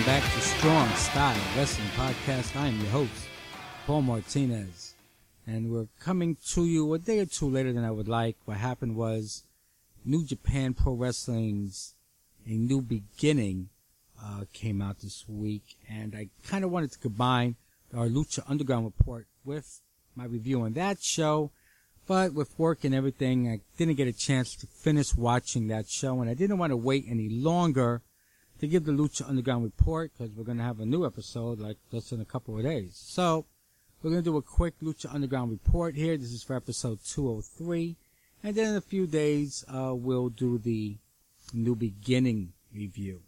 welcome back to Strong Style Wrestling Podcast. I am your host, Paul Martinez, and we're coming to you a day or two later than I would like. What happened was New Japan Pro Wrestling's A New Beginning uh, came out this week, and I kind of wanted to combine our Lucha Underground report with my review on that show. But with work and everything, I didn't get a chance to finish watching that show, and I didn't want to wait any longer to give the Lucha Underground report because we're going to have a new episode like just in a couple of days. So we're going to do a quick Lucha Underground report here. This is for episode 203. And then in a few days, uh, we'll do the new beginning review.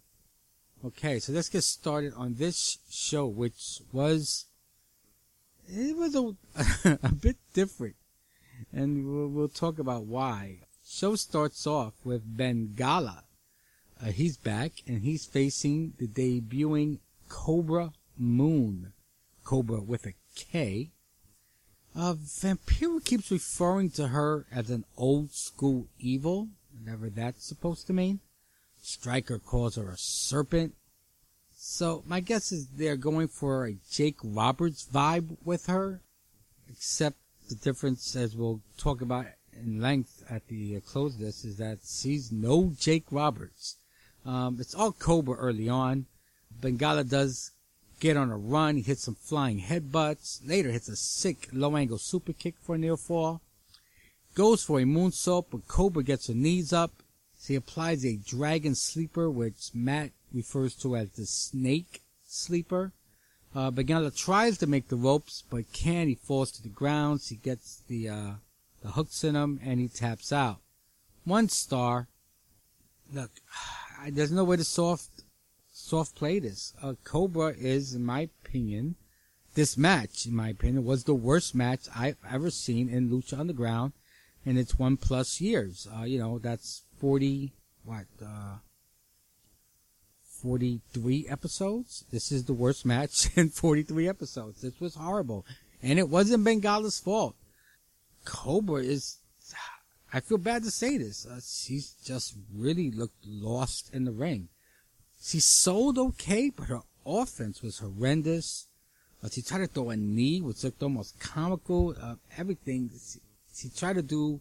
Okay, so let's get started on this show, which was, it was a, a bit different. And we'll, we'll talk about why. Show starts off with Bengala uh, he's back and he's facing the debuting Kobra Moon. Cobra with a K. Uh, Vampiro keeps referring to her as an old school evil, whatever that's supposed to mean. Striker calls her a serpent. So my guess is they're going for a Jake Roberts vibe with her, except the difference, as we'll talk about in length at the close of this, is that she's no Jake Roberts. Um, it's all Kobra early on. Bengala does get on a run. He hits some flying headbutts. Later hits a sick low angle super kick for a near fall. Goes for a moonsault, but Kobra gets her knees up. He applies a dragon sleeper, which Matt refers to as the snake sleeper. Uh, Bengala tries to make the ropes, but can't. He falls to the ground. He gets the, uh, the hooks in him and he taps out. One star. Look, there's no way to soft soft play this. Uh, Kobra is, in my opinion, this match, in my opinion, was the worst match I've ever seen in Lucha Underground in its one plus years. Uh, you know, that's 40, what, uh, 43 episodes? This is the worst match in 43 episodes. This was horrible. And it wasn't Bengala's fault. Kobra is I feel bad to say this. Uh, she's just really looked lost in the ring. She sold okay, but her offense was horrendous. Uh, she tried to throw a knee, which looked almost comical. Uh, everything. She, she, tried to do,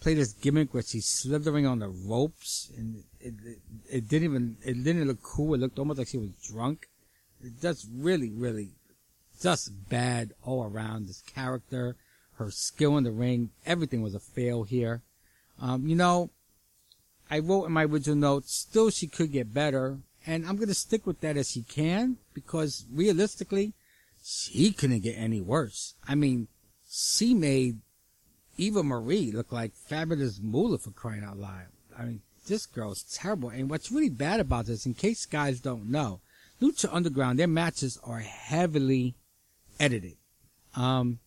play this gimmick where she's slithering on the ropes, and it, it, it didn't even, it didn't look cool. It looked almost like she was drunk. Just really, really, just bad all around. This character, her skill in the ring, everything was a fail here. Um, you know, I wrote in my original notes, still she could get better, and I'm gonna stick with that as she can, because realistically, she couldn't get any worse. I mean, she made Eva Marie look like Fabulous Moolah for crying out loud. I mean, this girl's terrible. And what's really bad about this, in case guys don't know, Lucha Underground, their matches are heavily edited. Um,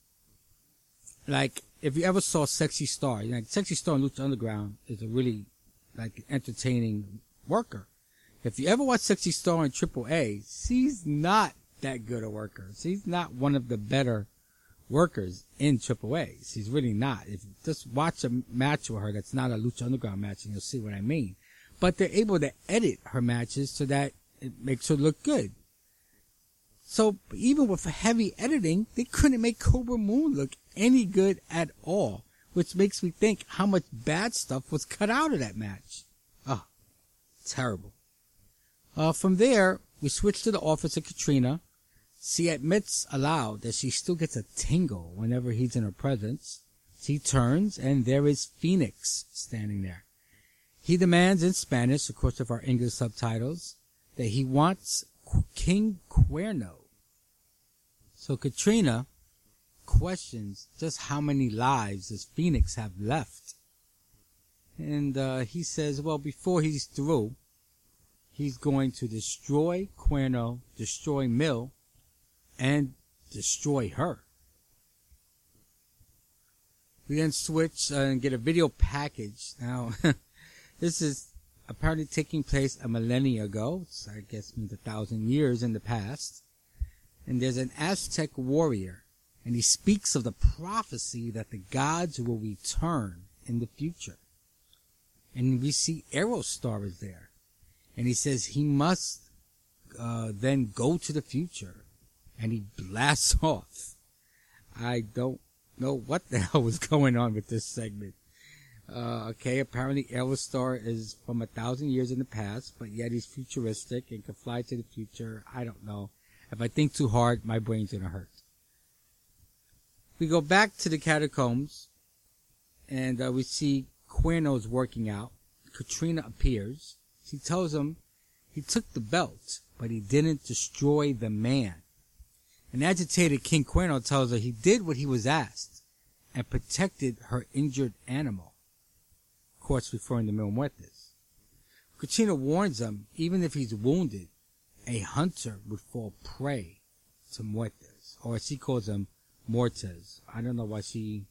like if you ever saw Sexy Star, know, Sexy Star in Lucha Underground is a really like entertaining worker. If you ever watch Sexy Star in Triple A, she's not that good a worker. She's not one of the better workers in Triple A. She's really not. If you just watch a match with her that's not a Lucha Underground match and you'll see what I mean. But they're able to edit her matches so that it makes her look good. So even with heavy editing, they couldn't make Kobra Moon look any good at all, which makes me think how much bad stuff was cut out of that match. Oh, terrible. Uh, from there, we switch to the office of Catrina. She admits aloud that she still gets a tingle whenever he's in her presence. She turns and there is Phoenix standing there. He demands in Spanish, of course, of our English subtitles, that he wants King Cuerno. So Catrina questions just how many lives does Phoenix have left. And uh, he says, well, before he's through, he's going to destroy Cuerno, destroy Mil, and destroy her. We then switch uh, and get a video package. Now, this is apparently taking place a millennia ago. So I guess means a thousand years in the past. And there's an Aztec warrior and he speaks of the prophecy that the gods will return in the future. And we see Aerostar is there. And he says he must uh, then go to the future, and he blasts off. I don't know what the hell was going on with this segment. Uh, okay, apparently Aerostar is from a thousand years in the past, but yet he's futuristic and can fly to the future. I don't know. If I think too hard, my brain's gonna hurt. We go back to the catacombs, and uh, we see Cuerno's working out. Catrina appears. She tells him he took the belt, but he didn't destroy the man. An agitated King Cuerno tells her he did what he was asked and protected her injured animal. Of course, referring to Mil Muertes. Catrina warns him even if he's wounded, a hunter would fall prey to Muertes, or she calls him, Mortes. I don't know why she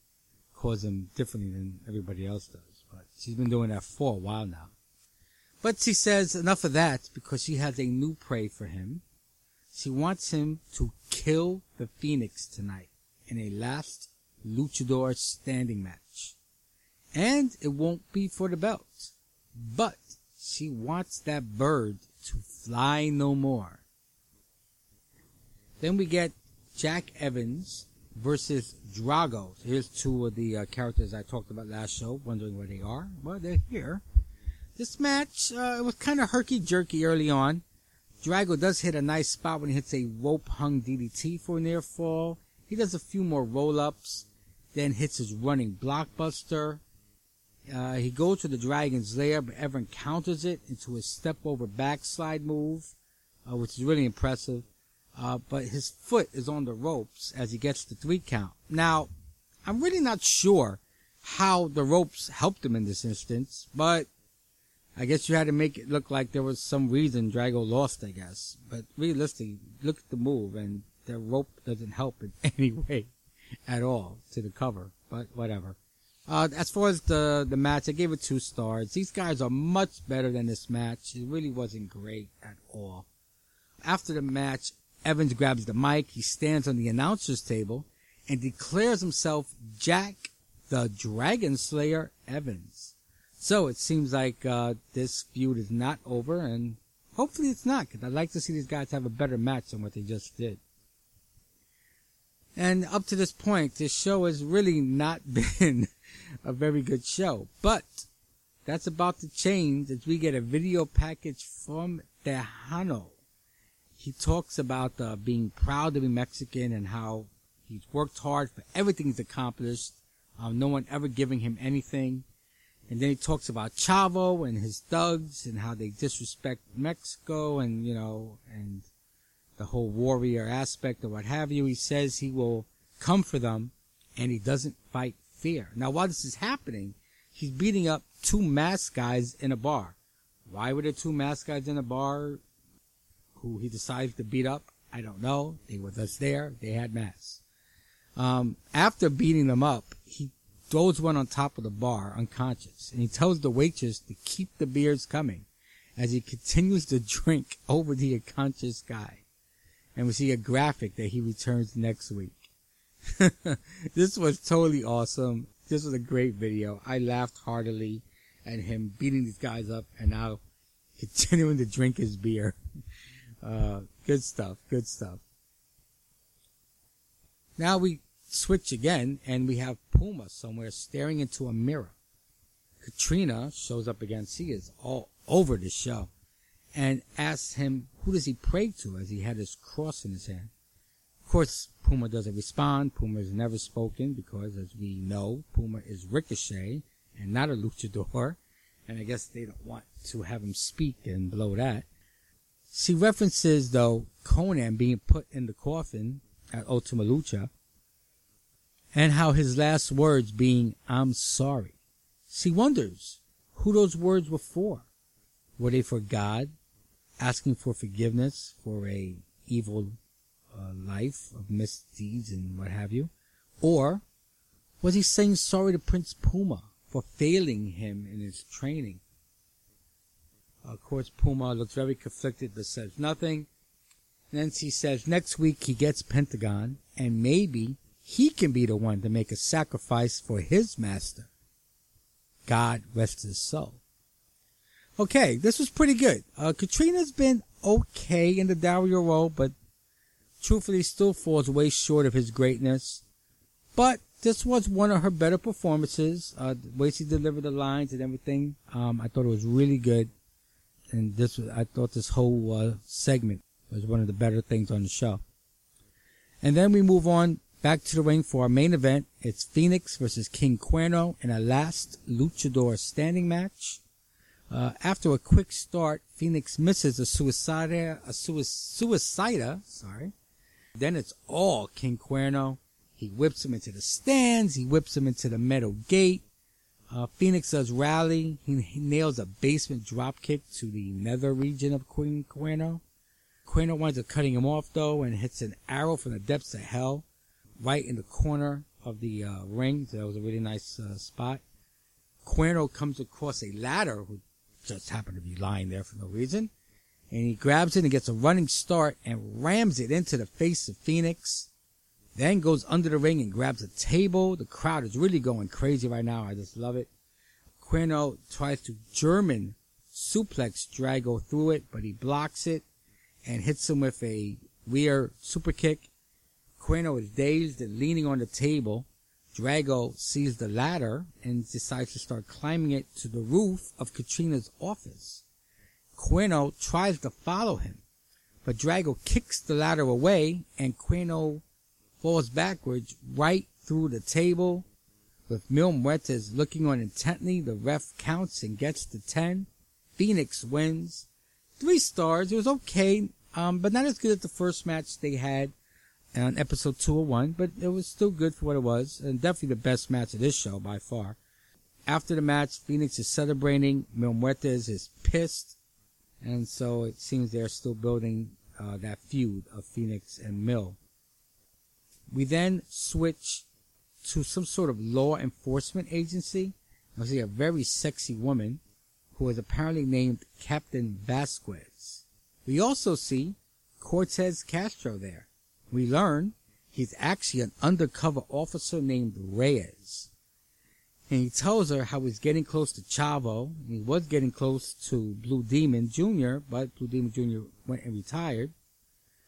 calls him differently than everybody else does, but she's been doing that for a while now. But she says enough of that because she has a new prey for him. She wants him to kill the Phoenix tonight in a last luchador standing match. And it won't be for the belt. But she wants that bird to fly no more. Then we get Jack Evans versus Drago. Here's two of the uh, characters I talked about last show, wondering where they are. Well, they're here. This match uh, was kind of herky jerky early on. Drago does hit a nice spot when he hits a rope hung DDT for a near fall. He does a few more roll ups, then hits his running blockbuster. Uh, he goes to the dragon's lair, but ever encounters it into a step over backslide move, uh, which is really impressive. Uh, but his foot is on the ropes as he gets the three count. Now, I'm really not sure how the ropes helped him in this instance, but I guess you had to make it look like there was some reason Drago lost, I guess. But realistically, look at the move and the rope doesn't help in any way at all to the cover, but whatever. Uh, as far as the, the match, I gave it two stars. These guys are much better than this match. It really wasn't great at all. After the match, Evans grabs the mic. He stands on the announcer's table and declares himself Jack the Dragon Slayer Evans. So it seems like uh, this feud is not over, and hopefully it's not, because I'd like to see these guys have a better match than what they just did. And up to this point, this show has really not been a very good show. But that's about to change as we get a video package from Texano he talks about uh, being proud to be Mexican and how he's worked hard for everything he's accomplished. Um, no one ever giving him anything. And then he talks about Chavo and his thugs and how they disrespect Mexico and, you know, and the whole warrior aspect or what have you. He says he will come for them and he doesn't fight fear. Now, while this is happening, he's beating up two masked guys in a bar. Why were there two masked guys in a bar? who he decides to beat up. I don't know. They were just there. They had masks. Um, after beating them up, he throws one on top of the bar unconscious and he tells the waitress to keep the beers coming as he continues to drink over the unconscious guy. And we see a graphic that he returns next week. this was totally awesome. This was a great video. I laughed heartily at him beating these guys up and now continuing to drink his beer. Uh, good stuff. Good stuff. Now we switch again and we have Puma somewhere staring into a mirror. Catrina shows up again. She is all over the show and asks him who does he pray to as he had his cross in his hand. Of course, Puma doesn't respond. Puma is never spoken because, as we know, Puma is Ricochet and not a luchador. And I guess they don't want to have him speak and blow that. She references, though, Konnan being put in the coffin at Ultima Lucha and how his last words being, I'm sorry. She wonders who those words were for. Were they for God, asking for forgiveness for a evil uh, life of misdeeds and what have you? Or was he saying sorry to Prince Puma for failing him in his training of course, Puma looks very conflicted but says nothing. Then she says next week he gets Pentagon and maybe he can be the one to make a sacrifice for his master. God rest his soul. Okay, this was pretty good. Uh, Catrina's been okay in the Dario role, but truthfully still falls way short of his greatness. But this was one of her better performances. Uh, the way she delivered the lines and everything, um, I thought it was really good. And this, was, I thought this whole uh, segment was one of the better things on the show. And then we move on back to the ring for our main event. It's Phoenix versus King Cuerno in a last luchador standing match. Uh, after a quick start, Phoenix misses a suicida, a suicida, sorry. Then it's all King Cuerno. He whips him into the stands. He whips him into the metal gate. Uh, Phoenix does rally. He, he, nails a basement drop kick to the nether region of King Cuerno. Cuerno winds up cutting him off though and hits an arrow from the depths of hell right in the corner of the uh, ring. So that was a really nice uh, spot. Cuerno comes across a ladder just happened to be lying there for no reason. And he grabs it and gets a running start and rams it into the face of Phoenix. Then goes under the ring and grabs a table. The crowd is really going crazy right now. I just love it. Cuerno tries to German suplex Drago through it, but he blocks it and hits him with a rear super kick. Cuerno is dazed and leaning on the table. Drago sees the ladder and decides to start climbing it to the roof of Catrina's office. Cuerno tries to follow him, but Drago kicks the ladder away and Cuerno falls backwards right through the table. With Mil Muertes looking on intently, the ref counts and gets to 10. Phoenix wins. Three stars. It was okay, um, but not as good as the first match they had on episode 201, but it was still good for what it was, and definitely the best match of this show by far. After the match, Phoenix is celebrating. Mil Muertes is pissed, and so it seems they're still building uh, that feud of Phoenix and Mil. We then switch to some sort of law enforcement agency. I see a very sexy woman who is apparently named Captain Vasquez. We also see Cortez Castro there we learn he's actually an undercover officer named Reyes. And he tells her how he's getting close to Chavo. He was getting close to Blue Demon Jr., but Blue Demon Jr. went and retired.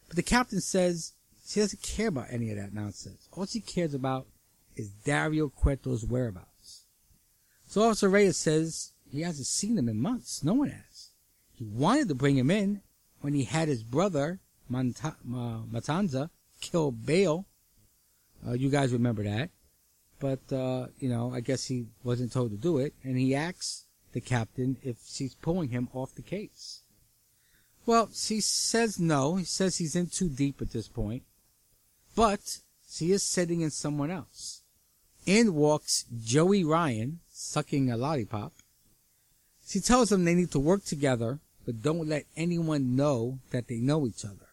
But the captain says she doesn't care about any of that nonsense. All she cares about is Dario Cueto's whereabouts. So Officer Reyes says he hasn't seen him in months. No one has. He wanted to bring him in when he had his brother Manta- Matanza kill Bale. Uh, you guys remember that. But, uh, you know, I guess he wasn't told to do it, and he asks the captain if she's pulling him off the case. Well, she says no. He says he's in too deep at this point. But she is sitting in someone else. In walks Joey Ryan, sucking a lollipop. She tells them they need to work together, but don't let anyone know that they know each other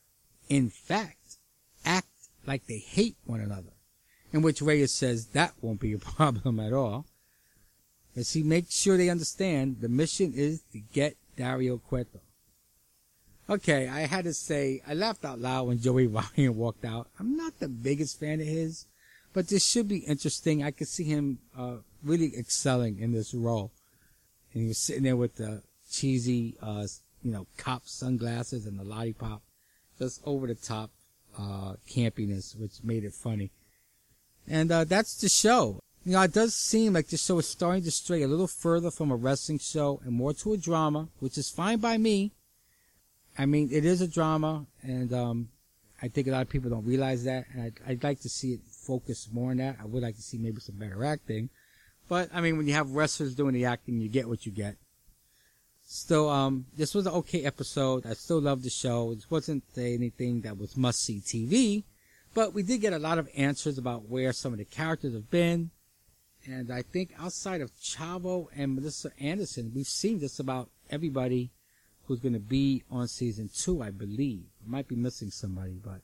in fact, act like they hate one another. In which Reyes says that won't be a problem at all. As he makes sure they understand the mission is to get Dario Cueto. Okay, I had to say, I laughed out loud when Joey Ryan walked out. I'm not the biggest fan of his, but this should be interesting. I could see him uh, really excelling in this role. And he was sitting there with the cheesy, uh, you know, cop sunglasses and the lollipop just over the top uh, campiness, which made it funny. And uh, that's the show. You know, it does seem like the show is starting to stray a little further from a wrestling show and more to a drama, which is fine by me. I mean, it is a drama, and um, I think a lot of people don't realize that, and I'd, I'd like to see it focus more on that. I would like to see maybe some better acting. But, I mean, when you have wrestlers doing the acting, you get what you get. Still, um, this was an okay episode. I still love the show. It wasn't anything that was must see TV, but we did get a lot of answers about where some of the characters have been. And I think outside of Chavo and Melissa Anderson, we've seen just about everybody who's going to be on season two, I believe. I might be missing somebody, but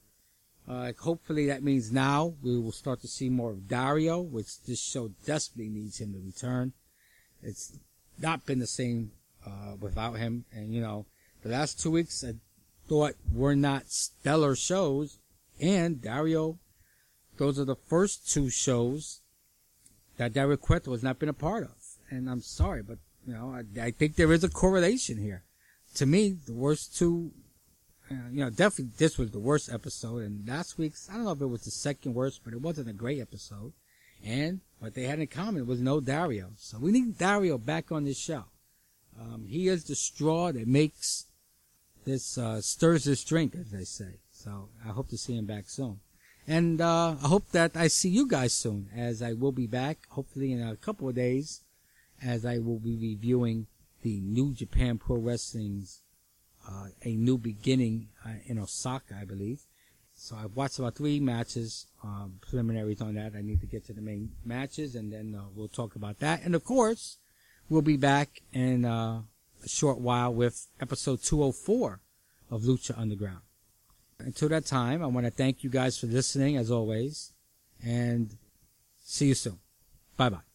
uh, hopefully that means now we will start to see more of Dario, which this show desperately needs him to return. It's not been the same uh, without him. And you know, the last two weeks I thought were not stellar shows, and Dario, those are the first two shows that Dario Cueto has not been a part of. And I'm sorry, but you know, I, I think there is a correlation here. To me, the worst two uh, you know, definitely this was the worst episode, and last week's I don't know if it was the second worst, but it wasn't a great episode. And what they had in common was no Dario, so we need Dario back on this show. Um, he is the straw that makes this uh, stirs this drink, as they say. So I hope to see him back soon. And uh, I hope that I see you guys soon, as I will be back, hopefully in a couple of days, as I will be reviewing the New Japan Pro Wrestling's uh, A New Beginning uh, in Osaka, I believe. So I've watched about three matches, um, preliminaries on that. I need to get to the main matches, and then uh, we'll talk about that. And of course, we'll be back in uh, a short while with episode 204 of Lucha Underground. Until that time, I want to thank you guys for listening as always and see you soon. Bye bye.